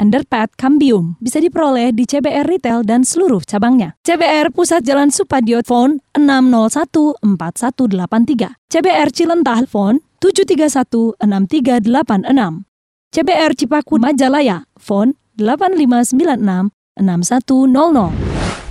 Underpad Cambium bisa diperoleh di CBR Retail dan seluruh cabangnya. CBR Pusat Jalan Supadio phone 601 4183. CBR Cilentah phone 731 6386. CBR Cipaku Majalaya phone 8596 6100.